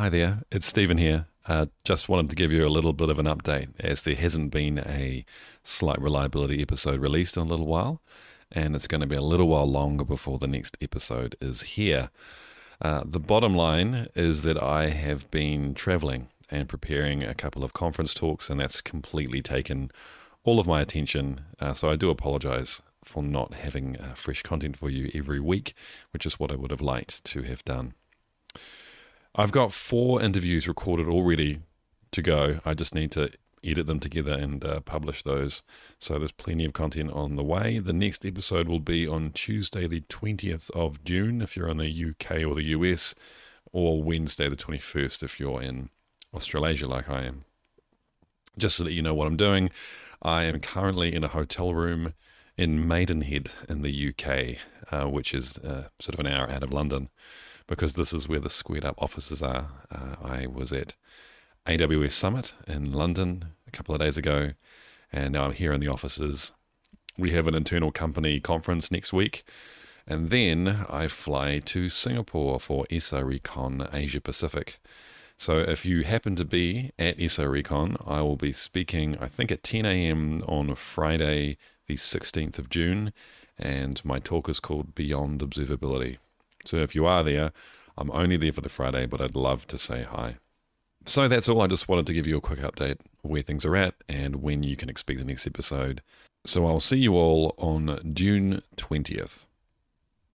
Hi there, it's Stephen here. Uh, just wanted to give you a little bit of an update as there hasn't been a slight reliability episode released in a little while, and it's going to be a little while longer before the next episode is here. Uh, the bottom line is that I have been traveling and preparing a couple of conference talks, and that's completely taken all of my attention. Uh, so I do apologize for not having uh, fresh content for you every week, which is what I would have liked to have done. I've got four interviews recorded already to go. I just need to edit them together and uh, publish those. So there's plenty of content on the way. The next episode will be on Tuesday, the 20th of June, if you're in the UK or the US, or Wednesday, the 21st, if you're in Australasia, like I am. Just so that you know what I'm doing, I am currently in a hotel room in Maidenhead in the UK, uh, which is uh, sort of an hour out of London because this is where the Squared Up offices are. Uh, I was at AWS Summit in London a couple of days ago, and now I'm here in the offices. We have an internal company conference next week, and then I fly to Singapore for SREcon Asia Pacific. So if you happen to be at SREcon, I will be speaking, I think, at 10 a.m. on Friday, the 16th of June, and my talk is called Beyond Observability. So if you are there, I'm only there for the Friday, but I'd love to say hi. So that's all. I just wanted to give you a quick update where things are at and when you can expect the next episode. So I'll see you all on June 20th.